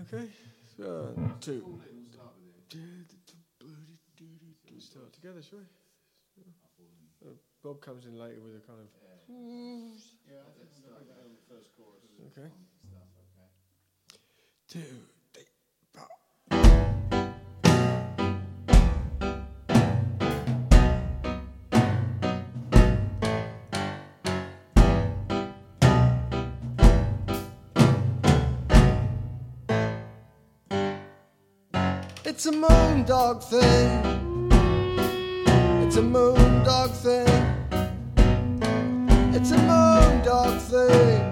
Okay. Two. Start together, shall we? Uh, Bob comes in later with a kind of. Yeah, I the first chorus. Okay. Two. It's a moon dog thing. It's a moon dog thing. It's a moon dog thing.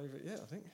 favourite yet, I think.